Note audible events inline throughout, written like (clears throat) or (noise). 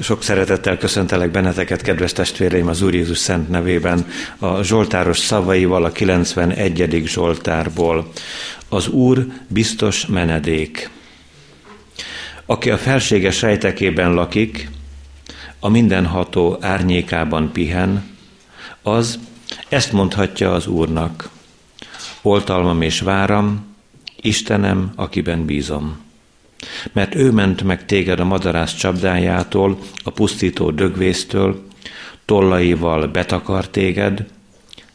Sok szeretettel köszöntelek benneteket, kedves testvéreim, az Úr Jézus Szent nevében, a Zsoltáros szavaival a 91. Zsoltárból. Az Úr biztos menedék. Aki a felséges rejtekében lakik, a mindenható árnyékában pihen, az ezt mondhatja az Úrnak. Oltalmam és váram, Istenem, akiben bízom mert ő ment meg téged a madarász csapdájától, a pusztító dögvésztől, tollaival betakar téged,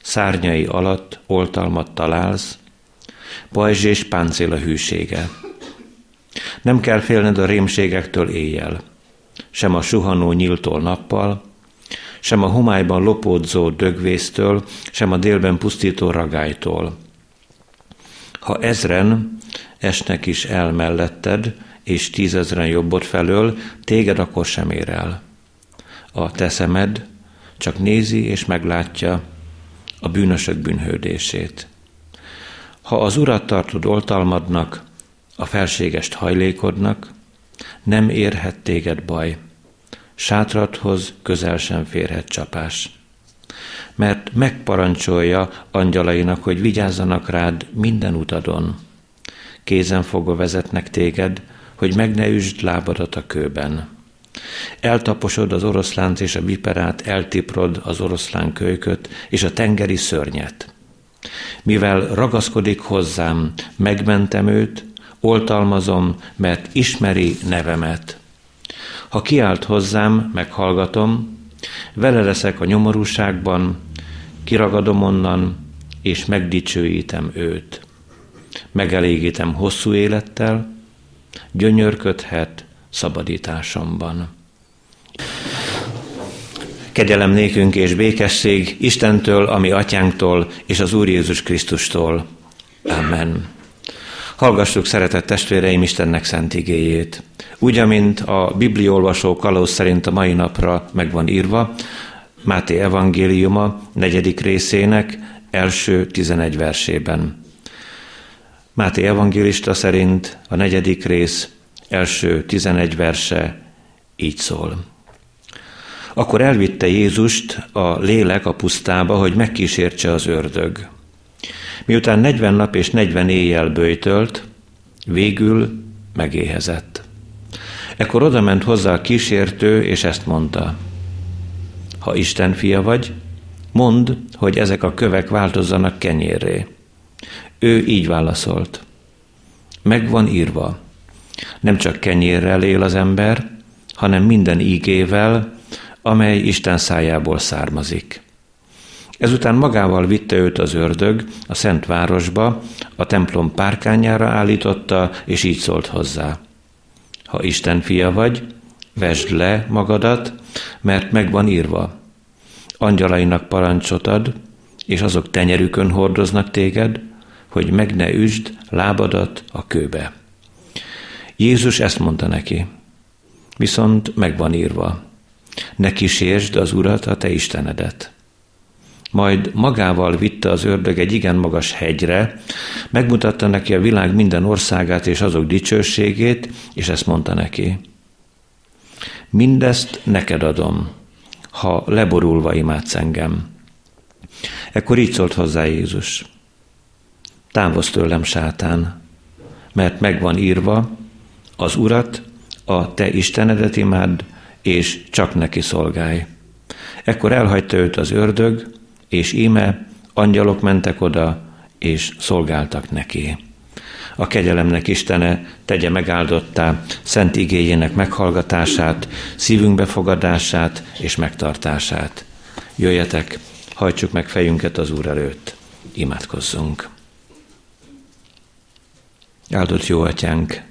szárnyai alatt oltalmat találsz, pajzs és páncél a hűsége. Nem kell félned a rémségektől éjjel, sem a suhanó nyíltól nappal, sem a homályban lopódzó dögvésztől, sem a délben pusztító ragálytól. Ha ezren esnek is el melletted, és tízezren jobbot felől, téged akkor sem ér el. A te szemed csak nézi és meglátja a bűnösök bűnhődését. Ha az urat tartod oltalmadnak, a felségest hajlékodnak, nem érhet téged baj, sátradhoz közel sem férhet csapás. Mert megparancsolja angyalainak, hogy vigyázzanak rád minden utadon. Kézen fogva vezetnek téged, hogy meg ne üsd lábadat a kőben. Eltaposod az oroszlánt és a viperát, eltiprod az oroszlán kölyköt és a tengeri szörnyet. Mivel ragaszkodik hozzám, megmentem őt, oltalmazom, mert ismeri nevemet. Ha kiált hozzám, meghallgatom, vele leszek a nyomorúságban, kiragadom onnan, és megdicsőítem őt. Megelégítem hosszú élettel, gyönyörködhet szabadításomban. Kegyelem nékünk és békesség Istentől, ami atyánktól és az Úr Jézus Krisztustól. Amen. Hallgassuk, szeretett testvéreim, Istennek szent igéjét. Úgy, amint a bibliolvasó kalóz szerint a mai napra meg van írva, Máté evangéliuma negyedik részének első tizenegy versében. Máté evangélista szerint a negyedik rész első tizenegy verse így szól. Akkor elvitte Jézust a lélek a pusztába, hogy megkísértse az ördög. Miután 40 nap és 40 éjjel bőjtölt, végül megéhezett. Ekkor odament hozzá a kísértő, és ezt mondta. Ha Isten fia vagy, mondd, hogy ezek a kövek változzanak kenyérré. Ő így válaszolt. Meg van írva. Nem csak kenyérrel él az ember, hanem minden ígével, amely Isten szájából származik. Ezután magával vitte őt az ördög a szent városba, a templom párkányára állította, és így szólt hozzá. Ha Isten fia vagy, vesd le magadat, mert meg van írva. Angyalainak parancsot ad, és azok tenyerükön hordoznak téged, hogy meg ne üsd lábadat a kőbe. Jézus ezt mondta neki, viszont meg van írva, ne kísérsd az Urat, a te Istenedet. Majd magával vitte az ördög egy igen magas hegyre, megmutatta neki a világ minden országát és azok dicsőségét, és ezt mondta neki. Mindezt neked adom, ha leborulva imádsz engem. Ekkor így szólt hozzá Jézus. Távozz tőlem, sátán, mert megvan írva, az Urat, a te Istenedet imád, és csak neki szolgálj. Ekkor elhagyta őt az ördög, és íme angyalok mentek oda, és szolgáltak neki. A kegyelemnek Istene tegye megáldottá szent igényének meghallgatását, szívünk befogadását és megtartását. Jöjjetek, hajtsuk meg fejünket az Úr előtt, imádkozzunk. Áldott jó atyánk,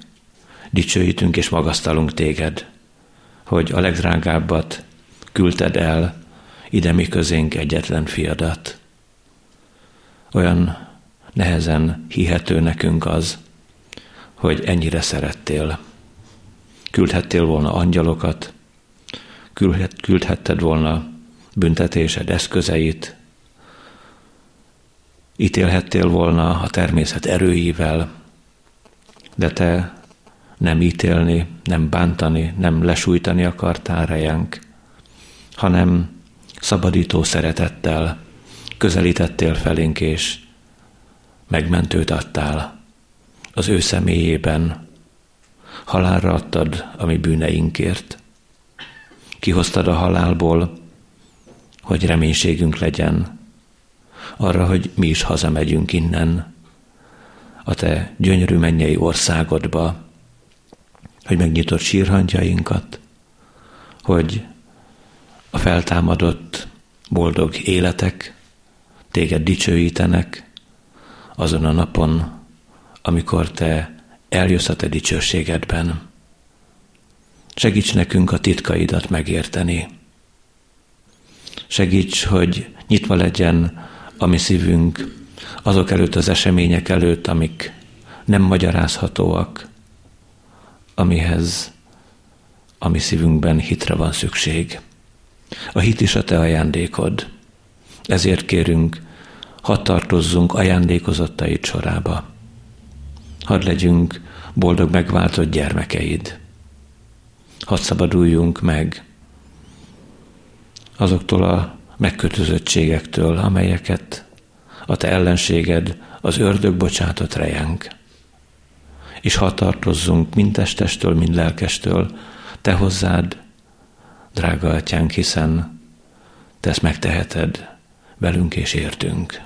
dicsőítünk és magasztalunk téged, hogy a legdrágábbat küldted el ide mi közénk egyetlen fiadat. Olyan nehezen hihető nekünk az, hogy ennyire szerettél. Küldhettél volna angyalokat, küldhetted volna büntetésed eszközeit, ítélhettél volna a természet erőivel, de te nem ítélni, nem bántani, nem lesújtani akartál rejánk, hanem szabadító szeretettel közelítettél felénk, és megmentőt adtál az ő személyében. Halálra adtad a mi bűneinkért. Kihoztad a halálból, hogy reménységünk legyen arra, hogy mi is hazamegyünk innen, a te gyönyörű mennyei országodba, hogy megnyitott sírhantjainkat, hogy a feltámadott boldog életek téged dicsőítenek azon a napon, amikor te eljössz a te dicsőségedben. Segíts nekünk a titkaidat megérteni. Segíts, hogy nyitva legyen a mi szívünk azok előtt az események előtt, amik nem magyarázhatóak, amihez a mi szívünkben hitre van szükség. A hit is a te ajándékod. Ezért kérünk, hadd tartozzunk ajándékozottaid sorába. Hadd legyünk boldog megváltott gyermekeid. Hadd szabaduljunk meg azoktól a megkötözöttségektől, amelyeket a te ellenséged, az ördög bocsátott rejánk. És ha tartozzunk mind testestől, mind lelkestől, te hozzád, drága atyánk, hiszen te ezt megteheted velünk és értünk.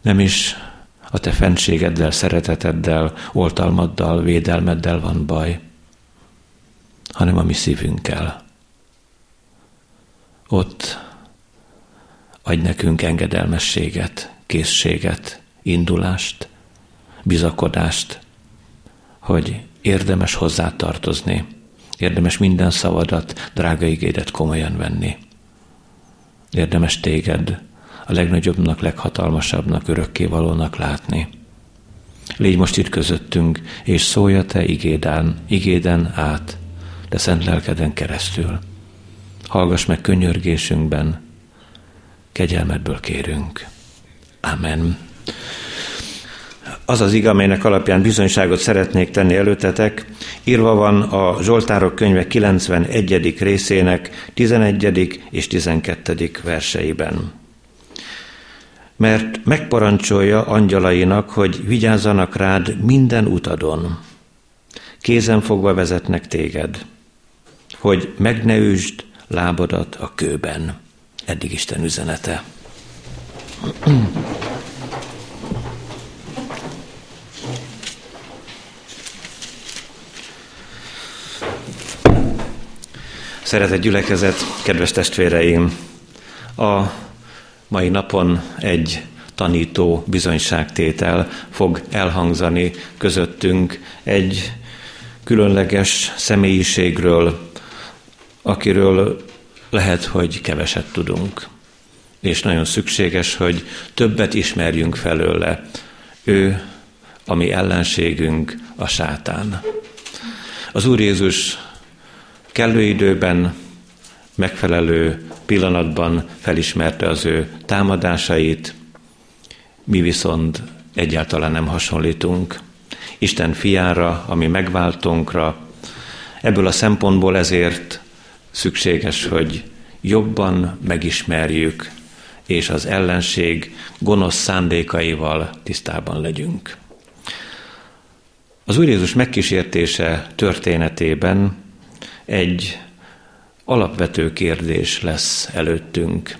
Nem is a te fenségeddel, szereteteddel, oltalmaddal, védelmeddel van baj, hanem a mi szívünkkel. Ott adj nekünk engedelmességet, készséget, indulást, bizakodást, hogy érdemes hozzá tartozni, érdemes minden szavadat, drága igédet komolyan venni. Érdemes téged a legnagyobbnak, leghatalmasabbnak, örökkévalónak látni. Légy most itt közöttünk, és szólj a te igéden, igéden át, de szent lelkeden keresztül. Hallgass meg könyörgésünkben, kegyelmedből kérünk. Amen. Az az ig, amelynek alapján bizonyságot szeretnék tenni előtetek, írva van a Zsoltárok könyve 91. részének 11. és 12. verseiben. Mert megparancsolja angyalainak, hogy vigyázzanak rád minden utadon. Kézen fogva vezetnek téged, hogy meg ne üsd lábadat a kőben. Eddig Isten üzenete. (clears throat) Szeretett gyülekezet, kedves testvéreim! A mai napon egy tanító bizonyságtétel fog elhangzani közöttünk egy különleges személyiségről, akiről lehet, hogy keveset tudunk. És nagyon szükséges, hogy többet ismerjünk felőle. Ő, ami ellenségünk, a sátán. Az Úr Jézus kellő időben, megfelelő pillanatban felismerte az ő támadásait, mi viszont egyáltalán nem hasonlítunk. Isten fiára, ami megváltónkra, ebből a szempontból ezért szükséges, hogy jobban megismerjük, és az ellenség gonosz szándékaival tisztában legyünk. Az Úr Jézus megkísértése történetében egy alapvető kérdés lesz előttünk.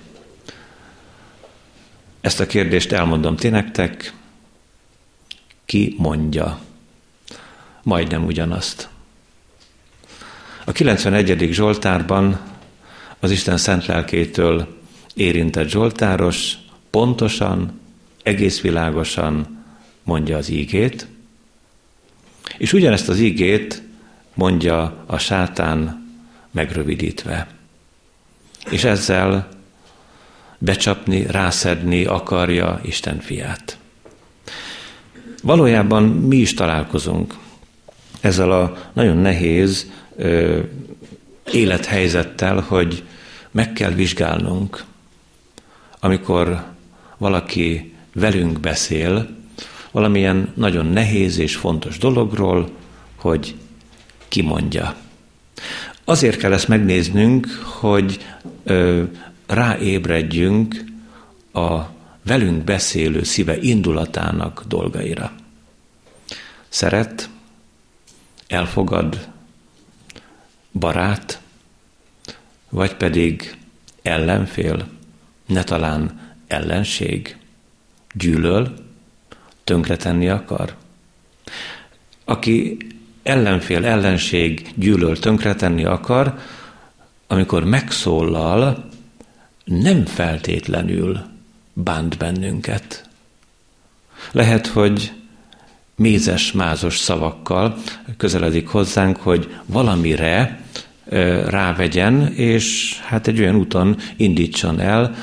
Ezt a kérdést elmondom ti nektek, ki mondja majdnem ugyanazt. A 91. Zsoltárban az Isten szent lelkétől érintett Zsoltáros pontosan, egész világosan mondja az ígét, és ugyanezt az ígét mondja a sátán megrövidítve. És ezzel becsapni, rászedni akarja Isten fiát. Valójában mi is találkozunk ezzel a nagyon nehéz ö, élethelyzettel, hogy meg kell vizsgálnunk, amikor valaki velünk beszél valamilyen nagyon nehéz és fontos dologról, hogy kimondja. Azért kell ezt megnéznünk, hogy ö, ráébredjünk a velünk beszélő szíve indulatának dolgaira. Szeret, elfogad, barát, vagy pedig ellenfél, ne talán ellenség, gyűlöl, tönkretenni akar. Aki ellenfél, ellenség, gyűlöl, tönkretenni akar, amikor megszólal, nem feltétlenül bánt bennünket. Lehet, hogy mézes, mázos szavakkal közeledik hozzánk, hogy valamire rávegyen, és hát egy olyan úton indítson el,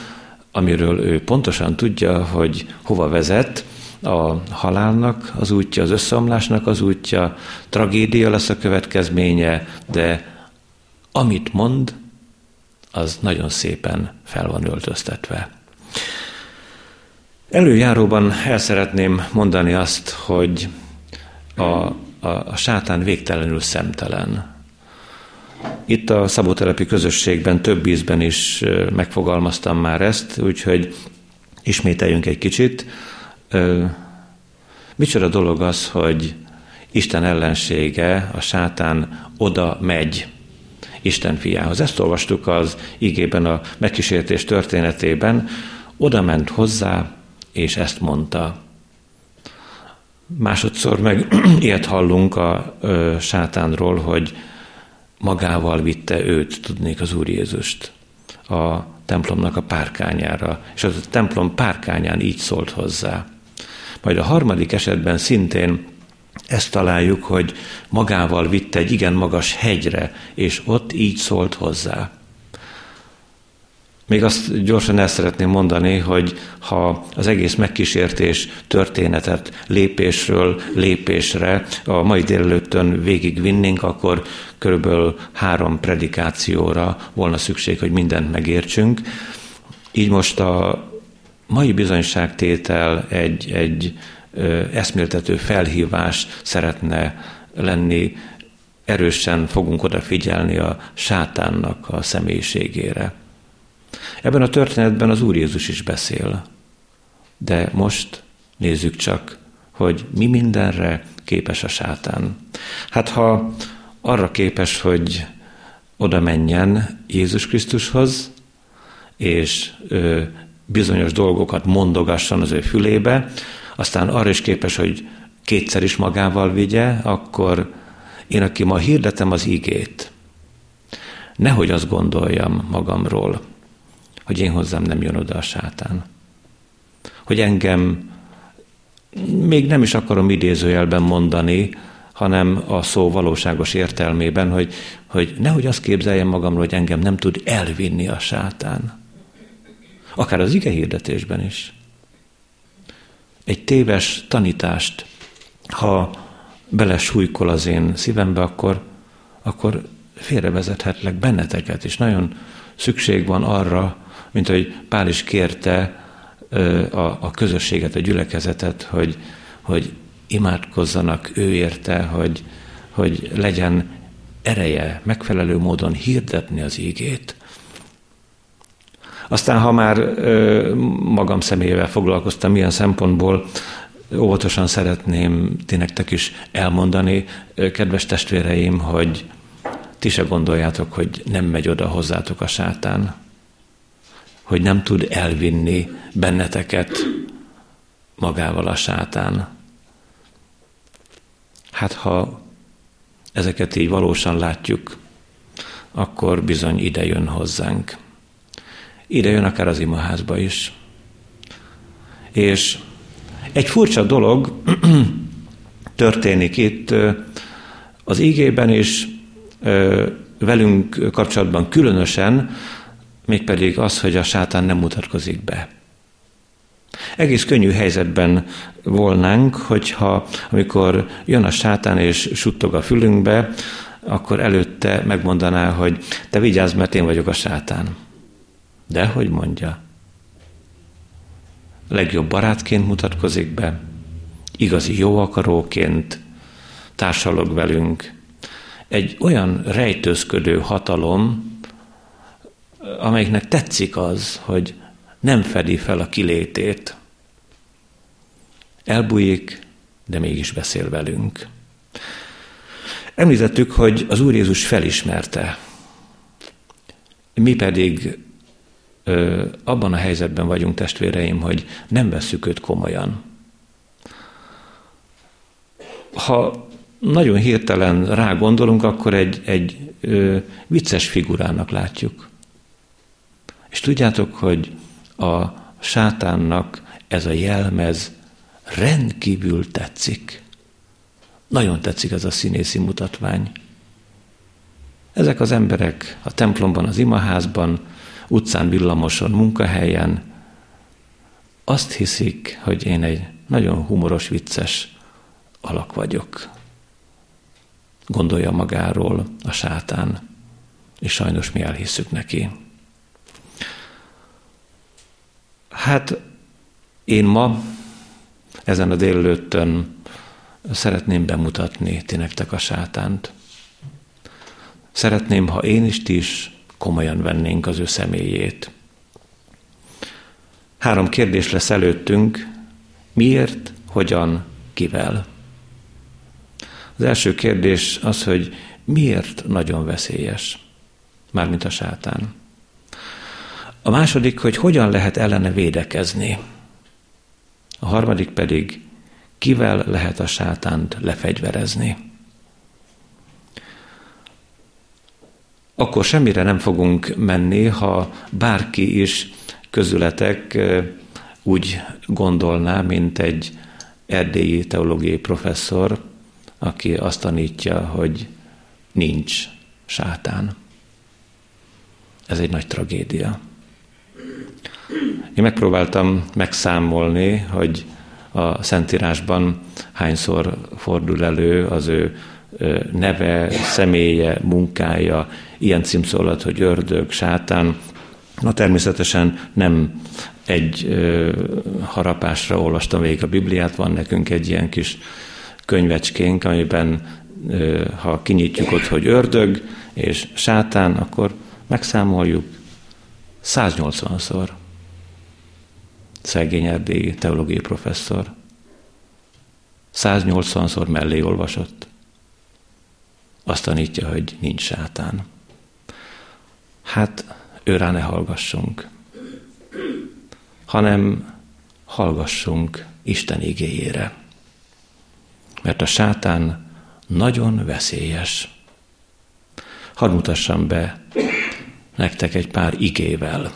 amiről ő pontosan tudja, hogy hova vezet, a halálnak az útja, az összeomlásnak az útja, tragédia lesz a következménye, de amit mond, az nagyon szépen fel van öltöztetve. Előjáróban el szeretném mondani azt, hogy a, a, a sátán végtelenül szemtelen. Itt a szabótelepi közösségben több ízben is megfogalmaztam már ezt, úgyhogy ismételjünk egy kicsit. Micsoda dolog az, hogy Isten ellensége, a sátán oda megy Isten fiához. Ezt olvastuk az igében a megkísértés történetében. Oda ment hozzá, és ezt mondta. Másodszor meg (clears throat) ilyet hallunk a ö, sátánról, hogy magával vitte őt, tudnék az Úr Jézust, a templomnak a párkányára, és az a templom párkányán így szólt hozzá. Majd a harmadik esetben szintén ezt találjuk, hogy magával vitte egy igen magas hegyre, és ott így szólt hozzá. Még azt gyorsan el szeretném mondani, hogy ha az egész megkísértés történetet lépésről lépésre a mai délelőttön végigvinnénk, akkor körülbelül három predikációra volna szükség, hogy mindent megértsünk. Így most a mai bizonyságtétel egy, egy eszméltető felhívás szeretne lenni, erősen fogunk odafigyelni a sátánnak a személyiségére. Ebben a történetben az Úr Jézus is beszél. De most nézzük csak, hogy mi mindenre képes a sátán. Hát ha arra képes, hogy oda menjen Jézus Krisztushoz, és bizonyos dolgokat mondogasson az ő fülébe, aztán arra is képes, hogy kétszer is magával vigye, akkor én, aki ma hirdetem az igét, nehogy azt gondoljam magamról, hogy én hozzám nem jön oda a sátán. Hogy engem még nem is akarom idézőjelben mondani, hanem a szó valóságos értelmében, hogy, hogy nehogy azt képzeljem magamról, hogy engem nem tud elvinni a sátán. Akár az ige hirdetésben is. Egy téves tanítást, ha belesújkol az én szívembe, akkor, akkor félrevezethetlek benneteket, és nagyon szükség van arra, mint hogy Pál is kérte a, a közösséget, a gyülekezetet, hogy, hogy imádkozzanak ő érte, hogy, hogy legyen ereje megfelelő módon hirdetni az ígét. Aztán, ha már magam személyével foglalkoztam milyen szempontból, óvatosan szeretném ti nektek is elmondani, kedves testvéreim, hogy ti se gondoljátok, hogy nem megy oda hozzátok a sátán hogy nem tud elvinni benneteket magával a sátán. Hát ha ezeket így valósan látjuk, akkor bizony ide jön hozzánk. Ide jön akár az imaházba is. És egy furcsa dolog (clears throat) történik itt az ígében is, velünk kapcsolatban különösen, mégpedig az, hogy a sátán nem mutatkozik be. Egész könnyű helyzetben volnánk, hogyha amikor jön a sátán és suttog a fülünkbe, akkor előtte megmondaná, hogy te vigyázz, mert én vagyok a sátán. De hogy mondja? Legjobb barátként mutatkozik be, igazi jó akaróként, társalog velünk. Egy olyan rejtőzködő hatalom, amelyiknek tetszik az, hogy nem fedi fel a kilétét. Elbújik, de mégis beszél velünk. Említettük, hogy az Úr Jézus felismerte. Mi pedig ö, abban a helyzetben vagyunk, testvéreim, hogy nem vesszük őt komolyan. Ha nagyon hirtelen rá gondolunk, akkor egy, egy ö, vicces figurának látjuk. És tudjátok, hogy a sátánnak ez a jelmez rendkívül tetszik. Nagyon tetszik ez a színészi mutatvány. Ezek az emberek a templomban, az imaházban, utcán, villamoson, munkahelyen azt hiszik, hogy én egy nagyon humoros, vicces alak vagyok. Gondolja magáról a sátán, és sajnos mi elhisszük neki. Hát én ma ezen a délelőttön szeretném bemutatni ti nektek a sátánt. Szeretném, ha én is ti is komolyan vennénk az ő személyét. Három kérdés lesz előttünk. Miért, hogyan, kivel? Az első kérdés az, hogy miért nagyon veszélyes, mármint a sátán. A második, hogy hogyan lehet ellene védekezni. A harmadik pedig, kivel lehet a sátánt lefegyverezni. Akkor semmire nem fogunk menni, ha bárki is közületek úgy gondolná, mint egy erdélyi teológiai professzor, aki azt tanítja, hogy nincs sátán. Ez egy nagy tragédia. Én megpróbáltam megszámolni, hogy a Szentírásban hányszor fordul elő az ő neve, személye, munkája, ilyen címszólat, hogy ördög, sátán. Na természetesen nem egy ö, harapásra olvastam végig a Bibliát, van nekünk egy ilyen kis könyvecskénk, amiben ö, ha kinyitjuk ott, hogy ördög és sátán, akkor megszámoljuk 180-szor szegény erdélyi teológiai professzor. 180-szor mellé olvasott. Azt tanítja, hogy nincs sátán. Hát őrá ne hallgassunk, hanem hallgassunk Isten igéjére. Mert a sátán nagyon veszélyes. Hadd mutassam be nektek egy pár igével.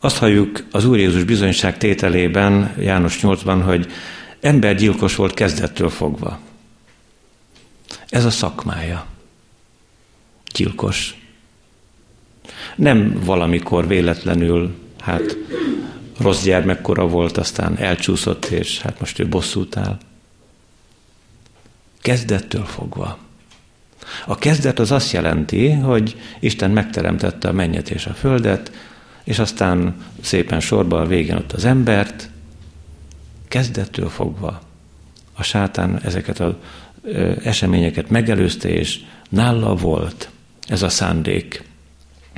Azt halljuk az Úr Jézus bizonyság tételében, János 8-ban, hogy embergyilkos volt kezdettől fogva. Ez a szakmája. Gyilkos. Nem valamikor véletlenül, hát rossz gyermekkora volt, aztán elcsúszott, és hát most ő bosszút áll. Kezdettől fogva. A kezdet az azt jelenti, hogy Isten megteremtette a mennyet és a földet, és aztán szépen sorba a végén ott az embert, kezdettől fogva a sátán ezeket az eseményeket megelőzte, és nála volt ez a szándék,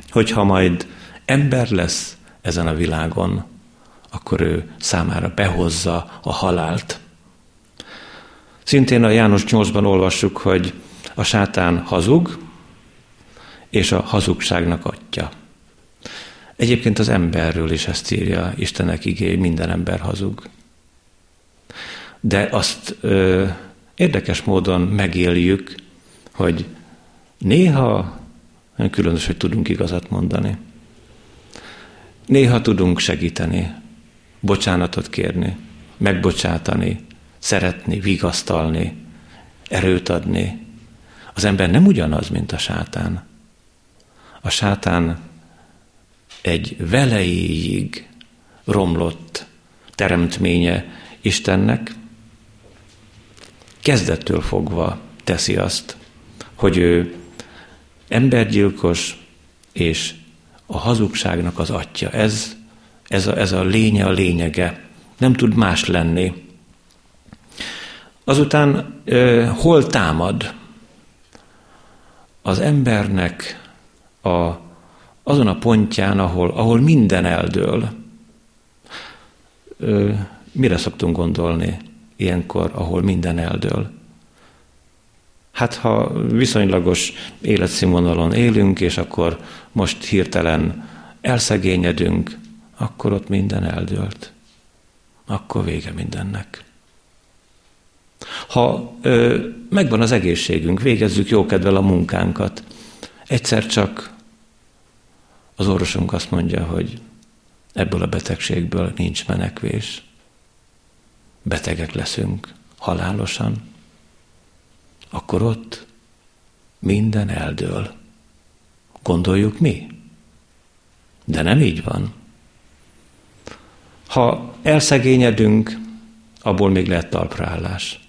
hogyha majd ember lesz ezen a világon, akkor ő számára behozza a halált. Szintén a János 8-ban olvassuk, hogy a sátán hazug, és a hazugságnak atya. Egyébként az emberről is ezt írja Istenek igé, minden ember hazug. De azt ö, érdekes módon megéljük, hogy néha nagyon különös, hogy tudunk igazat mondani. Néha tudunk segíteni, bocsánatot kérni, megbocsátani, szeretni, vigasztalni, erőt adni. Az ember nem ugyanaz, mint a sátán. A sátán egy velejéig romlott teremtménye Istennek, kezdettől fogva teszi azt, hogy ő embergyilkos és a hazugságnak az atya. Ez, ez, a, ez a lénye, a lényege. Nem tud más lenni. Azután hol támad az embernek a, azon a pontján, ahol, ahol minden eldől. Mire szoktunk gondolni ilyenkor, ahol minden eldől? Hát ha viszonylagos életszínvonalon élünk, és akkor most hirtelen elszegényedünk, akkor ott minden eldőlt. Akkor vége mindennek. Ha ö, megvan az egészségünk, végezzük jókedvel a munkánkat, egyszer csak az orvosunk azt mondja, hogy ebből a betegségből nincs menekvés. Betegek leszünk halálosan. Akkor ott minden eldől. Gondoljuk mi? De nem így van. Ha elszegényedünk, abból még lehet talpraállás.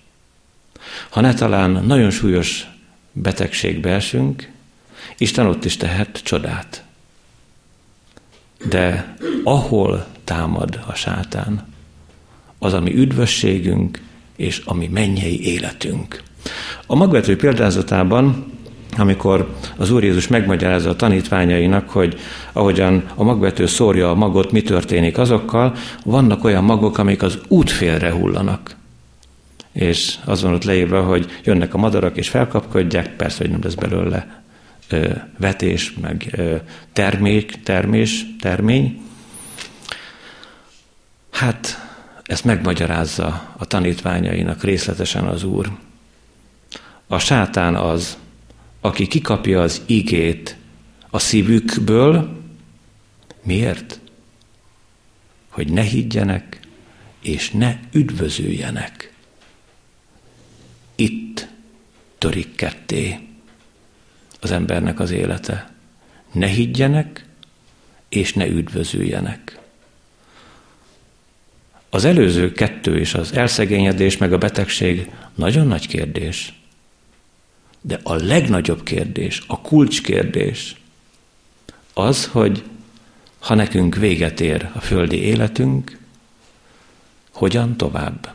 Ha ne talán nagyon súlyos betegségbe esünk, Isten ott is tehet csodát. De ahol támad a sátán, az a mi üdvösségünk és a mi mennyei életünk. A magvető példázatában, amikor az Úr Jézus megmagyarázza a tanítványainak, hogy ahogyan a magvető szórja a magot, mi történik azokkal, vannak olyan magok, amik az útfélre hullanak és az van ott leírva, hogy jönnek a madarak és felkapkodják, persze, hogy nem lesz belőle ö, vetés, meg ö, termék, termés, termény. Hát ezt megmagyarázza a tanítványainak részletesen az Úr. A sátán az, aki kikapja az igét a szívükből, miért? Hogy ne higgyenek, és ne üdvözüljenek itt törik ketté az embernek az élete. Ne higgyenek, és ne üdvözüljenek. Az előző kettő is, az elszegényedés meg a betegség nagyon nagy kérdés. De a legnagyobb kérdés, a kulcskérdés az, hogy ha nekünk véget ér a földi életünk, hogyan tovább?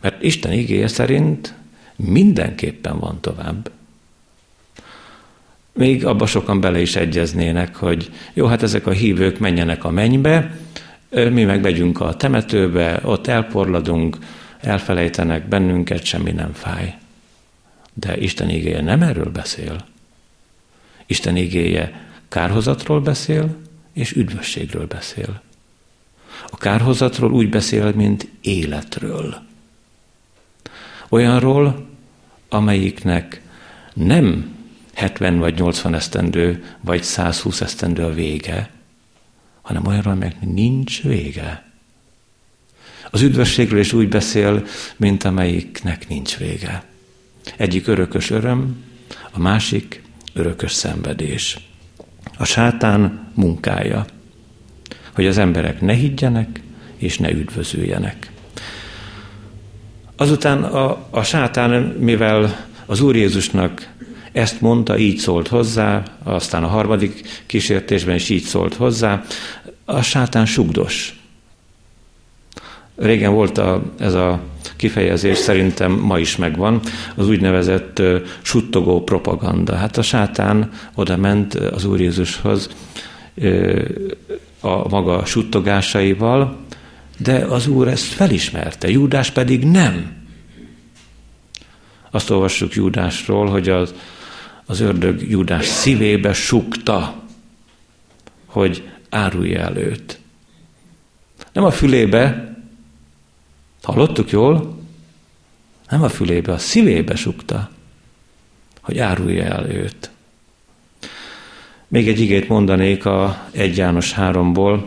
Mert Isten igéje szerint mindenképpen van tovább. Még abba sokan bele is egyeznének, hogy jó, hát ezek a hívők menjenek a mennybe, mi meg megyünk a temetőbe, ott elporladunk, elfelejtenek bennünket, semmi nem fáj. De Isten igéje nem erről beszél. Isten igéje kárhozatról beszél, és üdvösségről beszél. A kárhozatról úgy beszél, mint életről. Olyanról, amelyiknek nem 70 vagy 80 esztendő, vagy 120 esztendő a vége, hanem olyanról, amelynek nincs vége. Az üdvösségről is úgy beszél, mint amelyiknek nincs vége. Egyik örökös öröm, a másik örökös szenvedés. A sátán munkája, hogy az emberek ne higgyenek és ne üdvözüljenek. Azután a, a sátán, mivel az Úr Jézusnak ezt mondta, így szólt hozzá, aztán a harmadik kísértésben is így szólt hozzá, a sátán sugdos. Régen volt a, ez a kifejezés, szerintem ma is megvan, az úgynevezett suttogó propaganda. Hát a sátán oda ment az Úr Jézushoz a maga suttogásaival, de az Úr ezt felismerte, Júdás pedig nem. Azt olvassuk Júdásról, hogy az, az ördög Júdás szívébe sukta, hogy árulja el őt. Nem a fülébe, hallottuk jól? Nem a fülébe, a szívébe sukta, hogy árulja el őt. Még egy igét mondanék a 1 János 3-ból,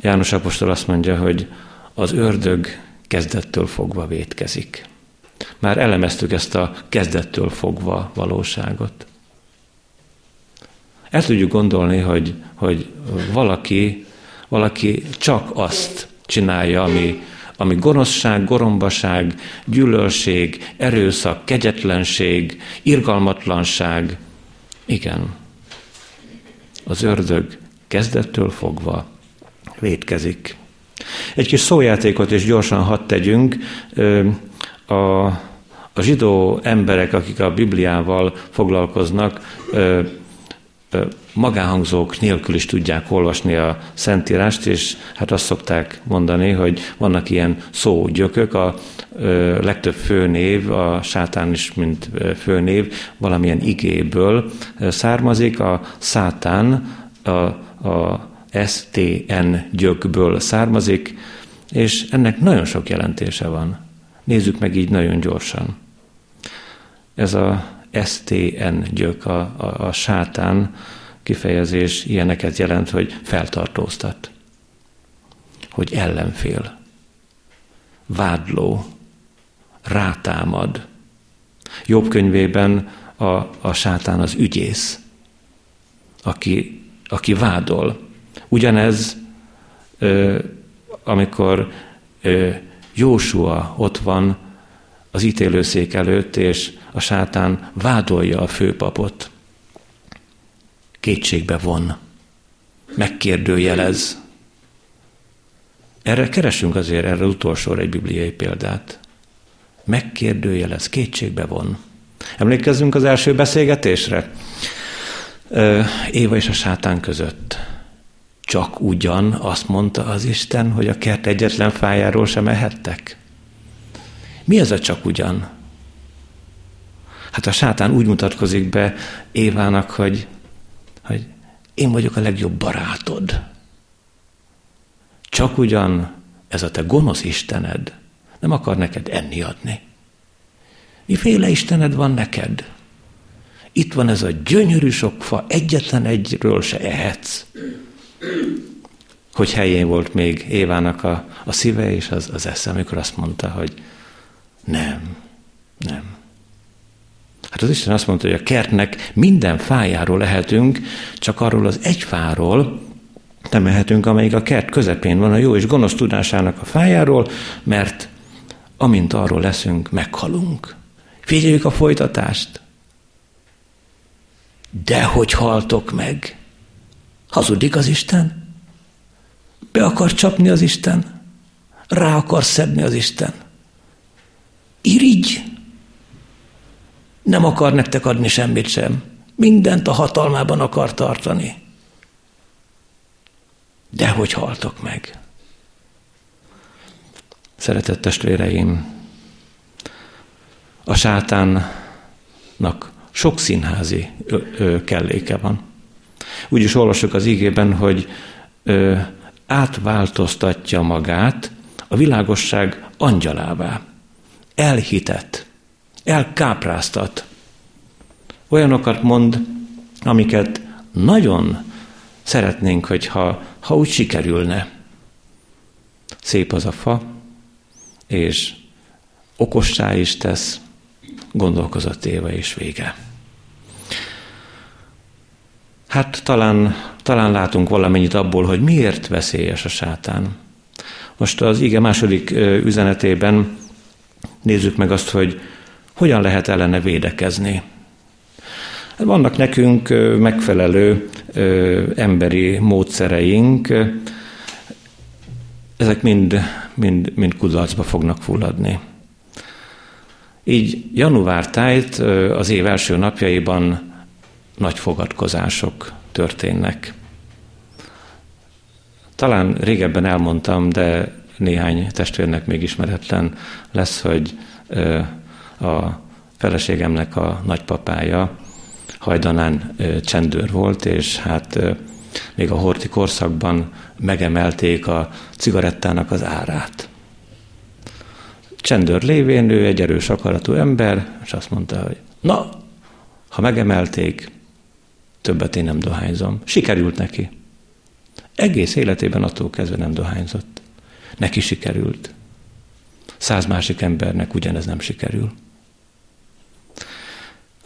János apostol azt mondja, hogy az ördög kezdettől fogva vétkezik. Már elemeztük ezt a kezdettől fogva valóságot. El tudjuk gondolni, hogy, hogy valaki, valaki csak azt csinálja, ami, ami gonoszság, gorombaság, gyűlölség, erőszak, kegyetlenség, irgalmatlanság. Igen, az ördög kezdettől fogva vétkezik. Egy kis szójátékot is gyorsan hadd tegyünk. A, a zsidó emberek, akik a Bibliával foglalkoznak, magánhangzók nélkül is tudják olvasni a Szentírást, és hát azt szokták mondani, hogy vannak ilyen szógyökök, a legtöbb főnév, a sátán is, mint főnév, valamilyen igéből származik, a szátán a, a STN gyökből származik, és ennek nagyon sok jelentése van. Nézzük meg így nagyon gyorsan. Ez a STN gyök, a, a, a sátán kifejezés ilyeneket jelent, hogy feltartóztat, hogy ellenfél, vádló, rátámad. Jobb könyvében a, a sátán az ügyész, aki, aki vádol. Ugyanez, ö, amikor ö, Jósua ott van az ítélőszék előtt, és a sátán vádolja a főpapot. Kétségbe von, megkérdőjelez. Erre keresünk azért erre utolsóra egy bibliai példát. Megkérdőjelez, kétségbe von. Emlékezzünk az első beszélgetésre? Éva és a sátán között. Csak ugyan azt mondta az Isten, hogy a kert egyetlen fájáról sem ehettek. Mi ez a csak ugyan? Hát a sátán úgy mutatkozik be Évának, hogy, hogy én vagyok a legjobb barátod. Csak ugyan ez a te gonosz Istened nem akar neked enni adni. Miféle Istened van neked? Itt van ez a gyönyörű sok fa, egyetlen egyről se ehetsz. Hogy helyén volt még Évának a, a szíve és az, az esze, amikor azt mondta, hogy nem, nem. Hát az Isten azt mondta, hogy a kertnek minden fájáról lehetünk, csak arról az egy fáról nem lehetünk, amelyik a kert közepén van, a jó és gonosz tudásának a fájáról, mert amint arról leszünk, meghalunk. Figyeljük a folytatást. De hogy haltok meg? Hazudik az Isten? Be akar csapni az Isten? Rá akar szedni az Isten? Irigy! Nem akar nektek adni semmit sem. Mindent a hatalmában akar tartani. De hogy haltok meg? Szeretett testvéreim, a sátánnak sok színházi kelléke van. Úgy is olvasok az ígében, hogy ö, átváltoztatja magát a világosság angyalává. Elhitett, elkápráztat. Olyanokat mond, amiket nagyon szeretnénk, hogyha ha úgy sikerülne. Szép az a fa, és okossá is tesz, gondolkozott éve és vége. Hát talán, talán látunk valamennyit abból, hogy miért veszélyes a sátán. Most az ige második üzenetében nézzük meg azt, hogy hogyan lehet ellene védekezni. Vannak nekünk megfelelő emberi módszereink, ezek mind, mind, mind kudarcba fognak fulladni. Így január tájt az év első napjaiban nagy fogadkozások történnek. Talán régebben elmondtam, de néhány testvérnek még ismeretlen lesz, hogy a feleségemnek a nagypapája hajdanán csendőr volt, és hát még a horti korszakban megemelték a cigarettának az árát. Csendőr lévén ő egy erős akaratú ember, és azt mondta, hogy na, ha megemelték, többet én nem dohányzom. Sikerült neki. Egész életében attól kezdve nem dohányzott. Neki sikerült. Száz másik embernek ugyanez nem sikerül.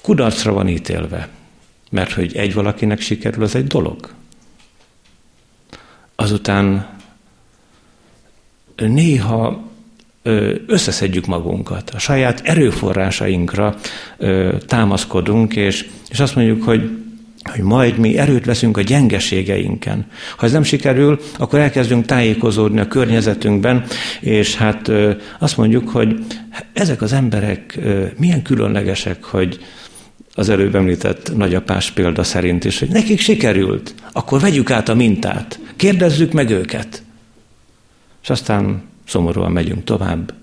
Kudarcra van ítélve, mert hogy egy valakinek sikerül, az egy dolog. Azután néha összeszedjük magunkat, a saját erőforrásainkra támaszkodunk, és, és azt mondjuk, hogy hogy majd mi erőt veszünk a gyengeségeinken. Ha ez nem sikerül, akkor elkezdünk tájékozódni a környezetünkben, és hát azt mondjuk, hogy ezek az emberek milyen különlegesek, hogy az előbb említett nagyapás példa szerint is, hogy nekik sikerült, akkor vegyük át a mintát, kérdezzük meg őket. És aztán szomorúan megyünk tovább,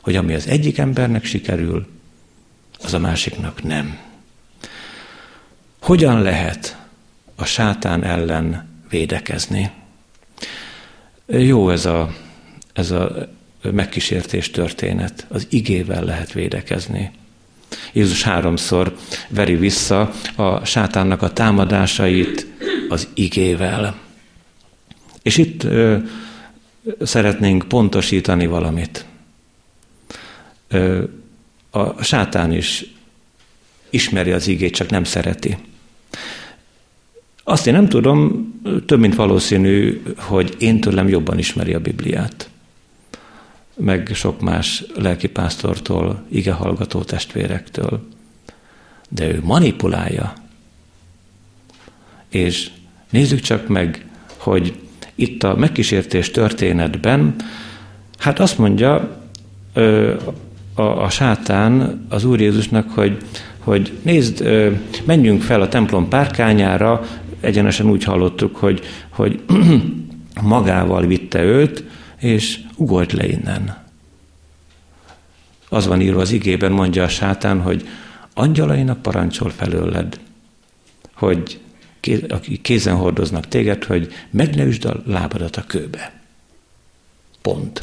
hogy ami az egyik embernek sikerül, az a másiknak nem. Hogyan lehet a sátán ellen védekezni? Jó ez a, ez a megkísértés történet. Az igével lehet védekezni. Jézus háromszor veri vissza a sátánnak a támadásait az igével. És itt ö, szeretnénk pontosítani valamit. Ö, a sátán is ismeri az igét, csak nem szereti. Azt én nem tudom, több mint valószínű, hogy én tőlem jobban ismeri a Bibliát. Meg sok más lelkipásztortól, igehallgató testvérektől. De ő manipulálja. És nézzük csak meg, hogy itt a megkísértés történetben, hát azt mondja a, a sátán az Úr Jézusnak, hogy, hogy nézd, menjünk fel a templom párkányára, egyenesen úgy hallottuk, hogy, hogy (clears throat) magával vitte őt, és ugolt le innen. Az van írva az igében, mondja a sátán, hogy angyalainak parancsol felőled, hogy akik kézen hordoznak téged, hogy meg ne üsd a lábadat a kőbe. Pont.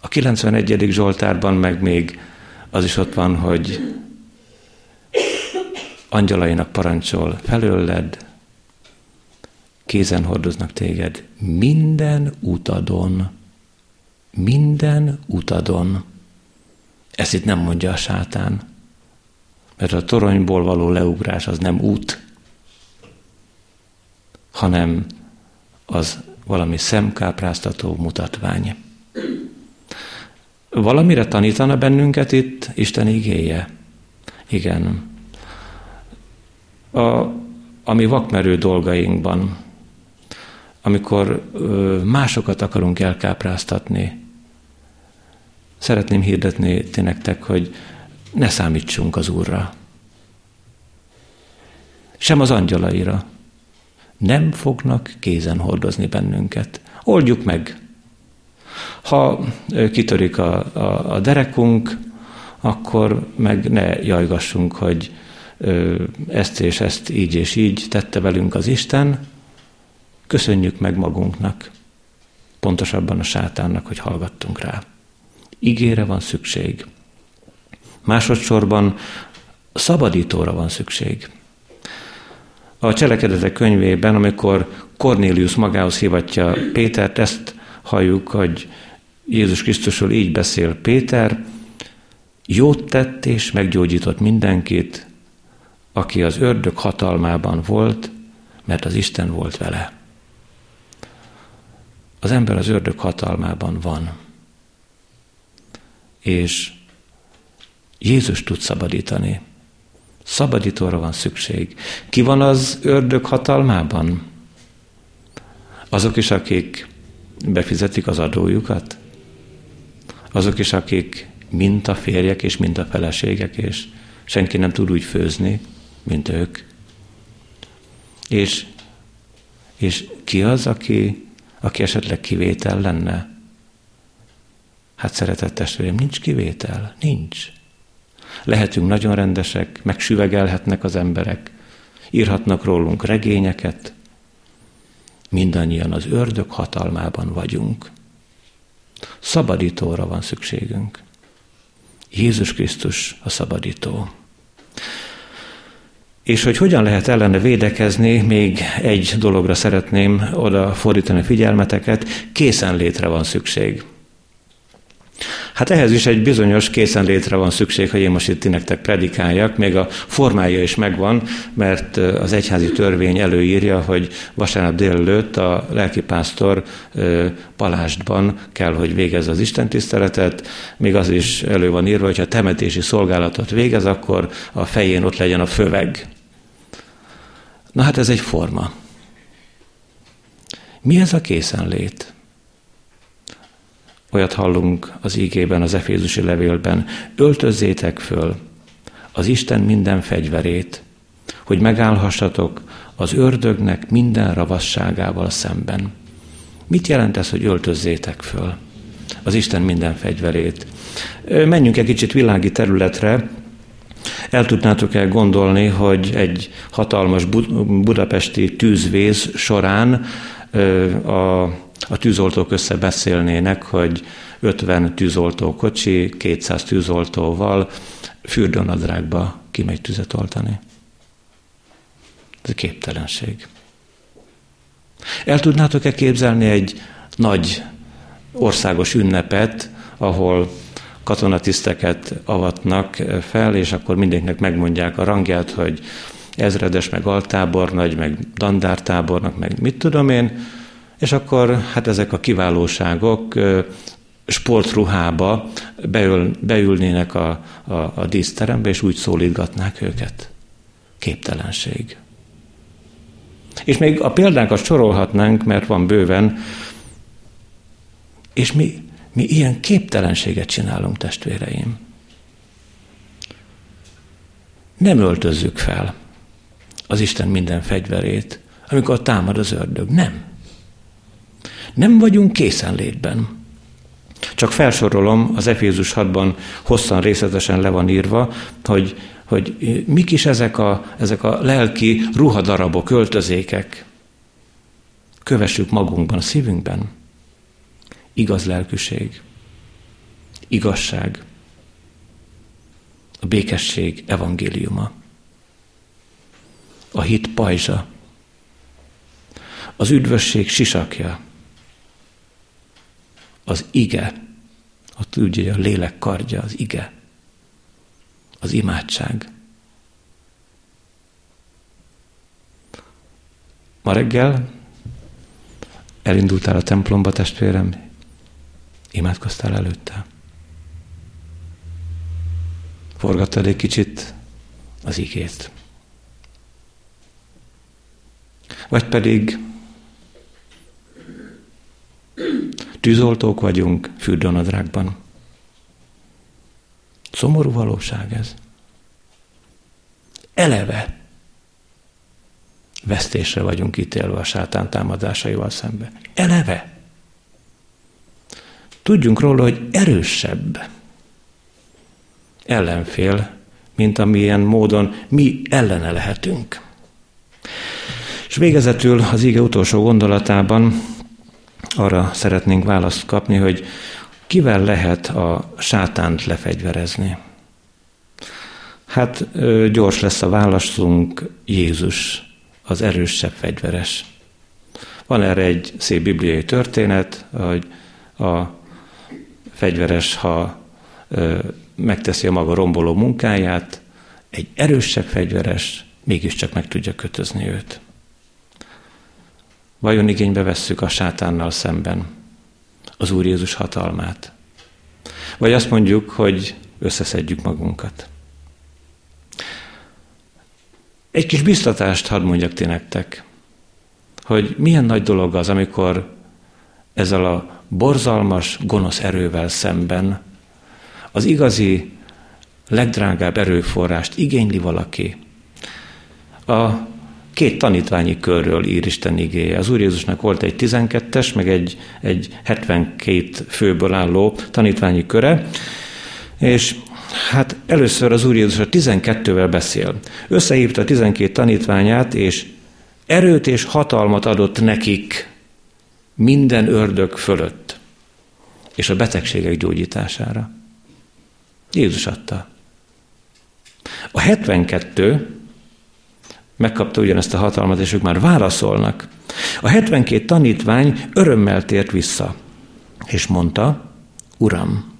A 91. Zsoltárban meg még az is ott van, hogy angyalainak parancsol felőled, kézen hordoznak téged minden utadon, minden utadon. Ezt itt nem mondja a sátán, mert a toronyból való leugrás az nem út, hanem az valami szemkápráztató mutatvány. Valamire tanítana bennünket itt Isten igéje? Igen a, a mi vakmerő dolgainkban, amikor másokat akarunk elkápráztatni, szeretném hirdetni ti nektek, hogy ne számítsunk az Úrra. Sem az angyalaira. Nem fognak kézen hordozni bennünket. Oldjuk meg. Ha kitörik a, a, a derekunk, akkor meg ne jajgassunk, hogy ezt és ezt így és így tette velünk az Isten, köszönjük meg magunknak, pontosabban a sátánnak, hogy hallgattunk rá. Igére van szükség. Másodszorban szabadítóra van szükség. A cselekedetek könyvében, amikor Cornélius magához hivatja Pétert, ezt halljuk, hogy Jézus Krisztusról így beszél Péter, jót tett és meggyógyított mindenkit, aki az ördög hatalmában volt, mert az Isten volt vele. Az ember az ördög hatalmában van. És Jézus tud szabadítani. Szabadítóra van szükség. Ki van az ördög hatalmában? Azok is, akik befizetik az adójukat? Azok is, akik mint a férjek és mint a feleségek, és senki nem tud úgy főzni, mint ők. És, és ki az, aki, aki esetleg kivétel lenne? Hát szeretett testvérem, nincs kivétel, nincs. Lehetünk nagyon rendesek, megsüvegelhetnek az emberek, írhatnak rólunk regényeket, mindannyian az ördög hatalmában vagyunk. Szabadítóra van szükségünk. Jézus Krisztus a szabadító. És hogy hogyan lehet ellene védekezni, még egy dologra szeretném oda fordítani figyelmeteket, készenlétre van szükség. Hát ehhez is egy bizonyos készenlétre van szükség, hogy én most itt nektek predikáljak, még a formája is megvan, mert az egyházi törvény előírja, hogy vasárnap délelőtt a lelkipásztor palástban kell, hogy végezze az istentiszteletet, még az is elő van írva, hogy ha temetési szolgálatot végez, akkor a fején ott legyen a föveg Na hát ez egy forma. Mi ez a készenlét? Olyat hallunk az ígében, az Efézusi levélben. Öltözzétek föl az Isten minden fegyverét, hogy megállhassatok az ördögnek minden ravasságával szemben. Mit jelent ez, hogy öltözzétek föl az Isten minden fegyverét? Menjünk egy kicsit világi területre, el tudnátok-e gondolni, hogy egy hatalmas budapesti tűzvész során a, a tűzoltók összebeszélnének, hogy 50 tűzoltó kocsi, 200 tűzoltóval fürdőnadrágba kimegy tüzet oltani. Ez képtelenség. El tudnátok-e képzelni egy nagy országos ünnepet, ahol katonatiszteket avatnak fel, és akkor mindenkinek megmondják a rangját, hogy ezredes, meg altábornagy, meg dandártábornak, meg mit tudom én, és akkor hát ezek a kiválóságok sportruhába beül, beülnének a, a, a díszterembe, és úgy szólítgatnák őket. Képtelenség. És még a példákat sorolhatnánk, mert van bőven, és mi, mi ilyen képtelenséget csinálunk, testvéreim. Nem öltözzük fel az Isten minden fegyverét, amikor támad az ördög. Nem. Nem vagyunk készenlétben. Csak felsorolom, az Efézus 6-ban hosszan részletesen le van írva, hogy, hogy mik is ezek a, ezek a lelki ruhadarabok, öltözékek. Kövessük magunkban, a szívünkben. Igaz lelkűség, igazság, a békesség evangéliuma, a hit pajzsa, az üdvösség sisakja, az ige, ott ugye a lélek kardja, az ige, az imádság. Ma reggel elindultál a templomba, testvérem, imádkoztál előtte. Forgattad egy kicsit az igét. Vagy pedig Tűzoltók vagyunk fürdőnadrágban. Szomorú valóság ez. Eleve vesztésre vagyunk ítélve a sátán támadásaival szembe. Eleve. Tudjunk róla, hogy erősebb ellenfél, mint amilyen módon mi ellene lehetünk. És végezetül az ige utolsó gondolatában arra szeretnénk választ kapni, hogy kivel lehet a sátánt lefegyverezni. Hát gyors lesz a válaszunk, Jézus, az erősebb fegyveres. Van erre egy szép bibliai történet, hogy a fegyveres, ha megteszi a maga romboló munkáját, egy erősebb fegyveres mégiscsak meg tudja kötözni őt. Vajon igénybe vesszük a sátánnal szemben az Úr Jézus hatalmát? Vagy azt mondjuk, hogy összeszedjük magunkat? Egy kis biztatást hadd mondjak ti nektek, hogy milyen nagy dolog az, amikor ezzel a borzalmas, gonosz erővel szemben az igazi, legdrágább erőforrást igényli valaki. A két tanítványi körről ír Isten igéje. Az Úr Jézusnak volt egy 12-es, meg egy, egy 72 főből álló tanítványi köre, és hát először az Úr Jézus a 12-vel beszél. Összehívta a 12 tanítványát, és erőt és hatalmat adott nekik minden ördög fölött, és a betegségek gyógyítására. Jézus adta. A 72 megkapta ugyanezt a hatalmat, és ők már válaszolnak. A 72 tanítvány örömmel tért vissza, és mondta, Uram,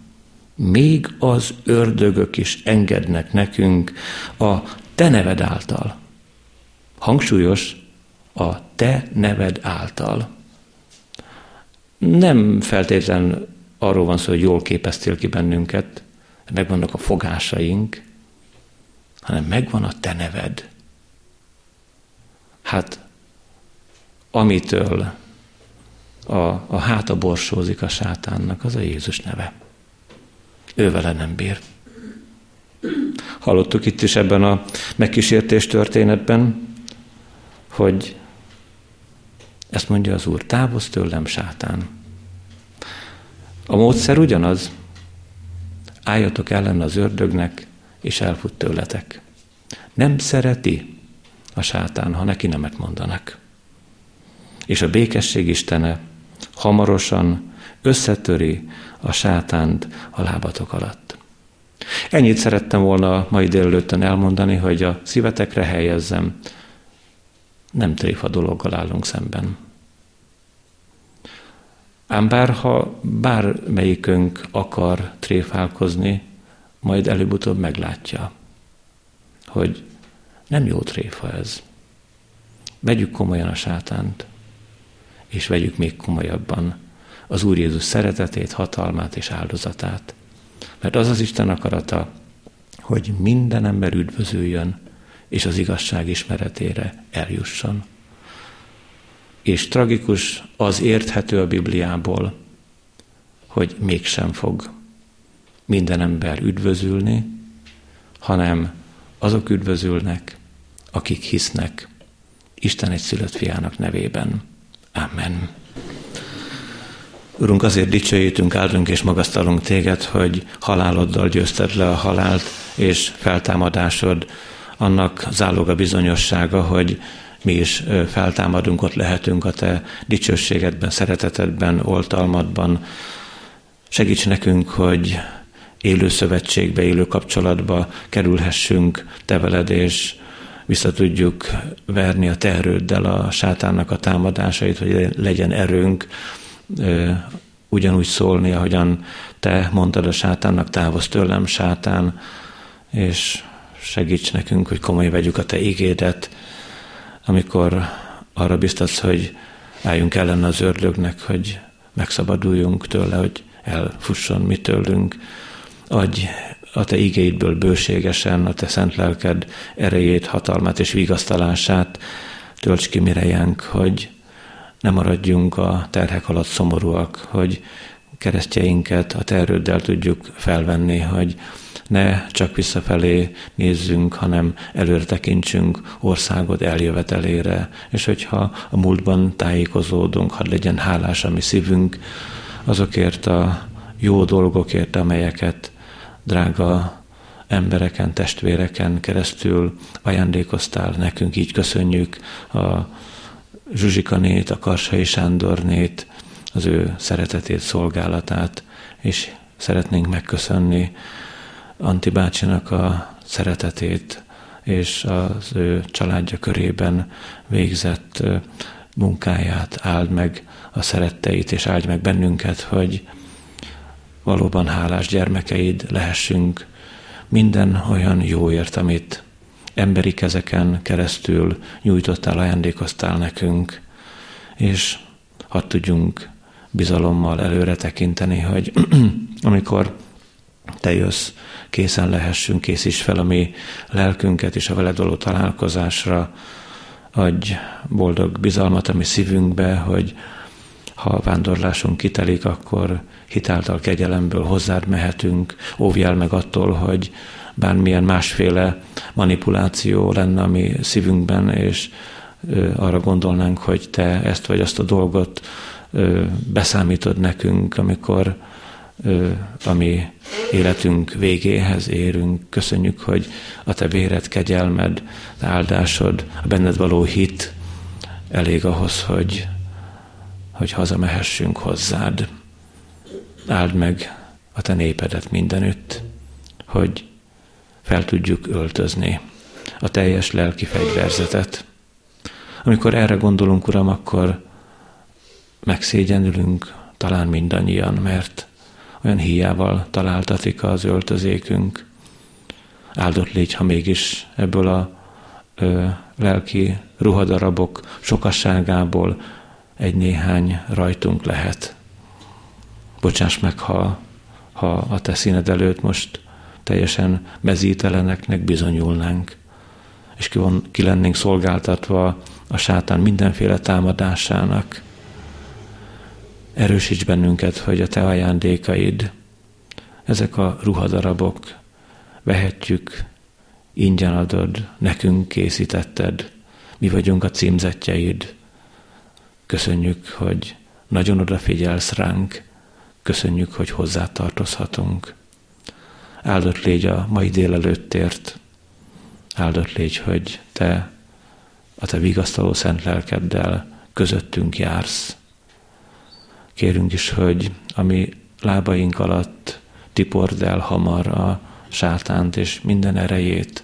még az ördögök is engednek nekünk a te neved által. Hangsúlyos, a te neved által. Nem feltétlen arról van szó, hogy jól képeztél ki bennünket, megvannak a fogásaink, hanem megvan a te neved Hát, amitől a, a háta borsózik a sátánnak, az a Jézus neve. Ő vele nem bír. Hallottuk itt is ebben a megkísértés történetben, hogy ezt mondja az Úr, távozz tőlem, sátán. A módszer ugyanaz, álljatok ellen az ördögnek, és elfut tőletek. Nem szereti a sátán, ha neki nemet mondanak. És a békesség istene hamarosan összetöri a sátánt a lábatok alatt. Ennyit szerettem volna mai délelőttön elmondani, hogy a szívetekre helyezzem. Nem tréfa dologgal állunk szemben. Ám bár ha bármelyikünk akar tréfálkozni, majd előbb-utóbb meglátja, hogy nem jó tréfa ez. Vegyük komolyan a sátánt, és vegyük még komolyabban az Úr Jézus szeretetét, hatalmát és áldozatát. Mert az az Isten akarata, hogy minden ember üdvözüljön, és az igazság ismeretére eljusson. És tragikus az érthető a Bibliából, hogy mégsem fog minden ember üdvözülni, hanem azok üdvözülnek, akik hisznek Isten egy szülött fiának nevében. Amen. Urunk, azért dicsőítünk, áldunk és magasztalunk téged, hogy haláloddal győzted le a halált, és feltámadásod annak záloga bizonyossága, hogy mi is feltámadunk, ott lehetünk a te dicsőségedben, szeretetedben, oltalmadban. Segíts nekünk, hogy élő szövetségbe, élő kapcsolatba kerülhessünk te veled, és vissza tudjuk verni a te erőddel a sátánnak a támadásait, hogy legyen erőnk ugyanúgy szólni, ahogyan te mondtad a sátánnak, távozz tőlem, sátán, és segíts nekünk, hogy komoly vegyük a te ígédet, amikor arra biztatsz, hogy álljunk ellen az ördögnek, hogy megszabaduljunk tőle, hogy elfusson mi tőlünk. Adj a te igéidből bőségesen a te szent lelked erejét, hatalmát és vigasztalását tölts ki mirejánk, hogy ne maradjunk a terhek alatt szomorúak, hogy keresztjeinket a terrőddel tudjuk felvenni, hogy ne csak visszafelé nézzünk, hanem előre tekintsünk országod eljövetelére, és hogyha a múltban tájékozódunk, hadd legyen hálás a mi szívünk azokért a jó dolgokért, amelyeket drága embereken, testvéreken keresztül ajándékoztál nekünk, így köszönjük a Zsuzsikanét, a Karsai Sándornét, az ő szeretetét, szolgálatát, és szeretnénk megköszönni Anti bácsinak a szeretetét, és az ő családja körében végzett munkáját, áld meg a szeretteit, és áldj meg bennünket, hogy valóban hálás gyermekeid lehessünk minden olyan jóért, amit emberi kezeken keresztül nyújtottál, ajándékoztál nekünk, és hadd tudjunk bizalommal előre tekinteni, hogy (clears throat) amikor te jössz, készen lehessünk, készíts fel a mi lelkünket és a veled való találkozásra, adj boldog bizalmat a mi szívünkbe, hogy ha a vándorlásunk kitelik, akkor hitáltal kegyelemből hozzád mehetünk, óvjál meg attól, hogy bármilyen másféle manipuláció lenne a mi szívünkben, és arra gondolnánk, hogy te ezt vagy azt a dolgot beszámítod nekünk, amikor a mi életünk végéhez érünk. Köszönjük, hogy a te véred, kegyelmed, áldásod, a benned való hit elég ahhoz, hogy, hogy hazamehessünk hozzád. Áld meg a te népedet mindenütt, hogy fel tudjuk öltözni a teljes lelki fegyverzetet. Amikor erre gondolunk, Uram, akkor megszégyenülünk talán mindannyian, mert olyan hiával találtatik az öltözékünk. Áldott légy, ha mégis ebből a ö, lelki ruhadarabok sokasságából egy-néhány rajtunk lehet. Bocsáss meg, ha, ha a te színed előtt most teljesen mezíteleneknek bizonyulnánk, és ki, van, ki lennénk szolgáltatva a sátán mindenféle támadásának. Erősíts bennünket, hogy a Te ajándékaid, ezek a ruhadarabok, vehetjük, ingyen adod, nekünk készítetted, mi vagyunk a címzetjeid. Köszönjük, hogy nagyon odafigyelsz ránk, köszönjük, hogy hozzá tartozhatunk. Áldott légy a mai délelőttért, áldott légy, hogy te a te vigasztaló szent lelkeddel közöttünk jársz. Kérünk is, hogy ami lábaink alatt tipord el hamar a sátánt és minden erejét,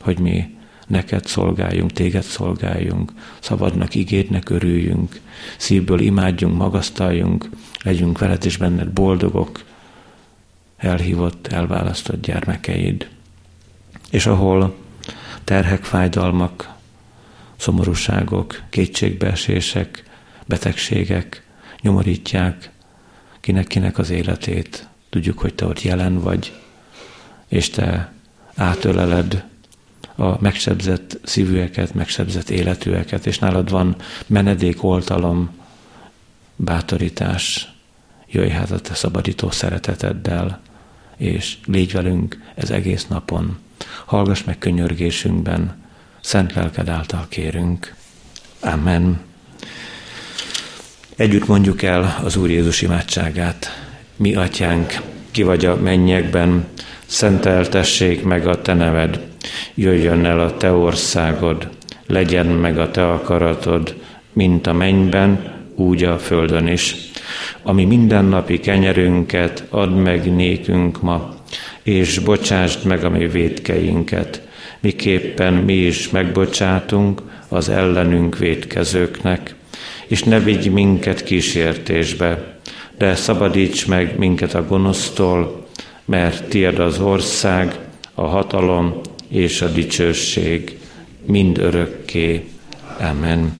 hogy mi neked szolgáljunk, téged szolgáljunk, szabadnak, igédnek örüljünk, szívből imádjunk, magasztaljunk, legyünk veled és benned boldogok, elhívott, elválasztott gyermekeid. És ahol terhek, fájdalmak, szomorúságok, kétségbeesések, betegségek nyomorítják kinek-kinek az életét. Tudjuk, hogy te ott jelen vagy, és te átöleled a megsebzett szívűeket, megsebzett életűeket, és nálad van menedék, oltalom, bátorítás. Jöjj hát a te szabadító szereteteddel, és légy velünk ez egész napon. Hallgass meg könyörgésünkben, szent lelked által kérünk. Amen. Együtt mondjuk el az Úr Jézus imádságát. Mi atyánk, ki vagy a mennyekben, szenteltessék meg a te neved, jöjjön el a te országod, legyen meg a te akaratod, mint a mennyben, úgy a földön is. Ami mindennapi kenyerünket add meg nékünk ma, és bocsásd meg a mi védkeinket, miképpen mi is megbocsátunk az ellenünk védkezőknek, és ne vigy minket kísértésbe, de szabadíts meg minket a gonosztól, mert tied az ország, a hatalom és a dicsőség mind örökké. Amen.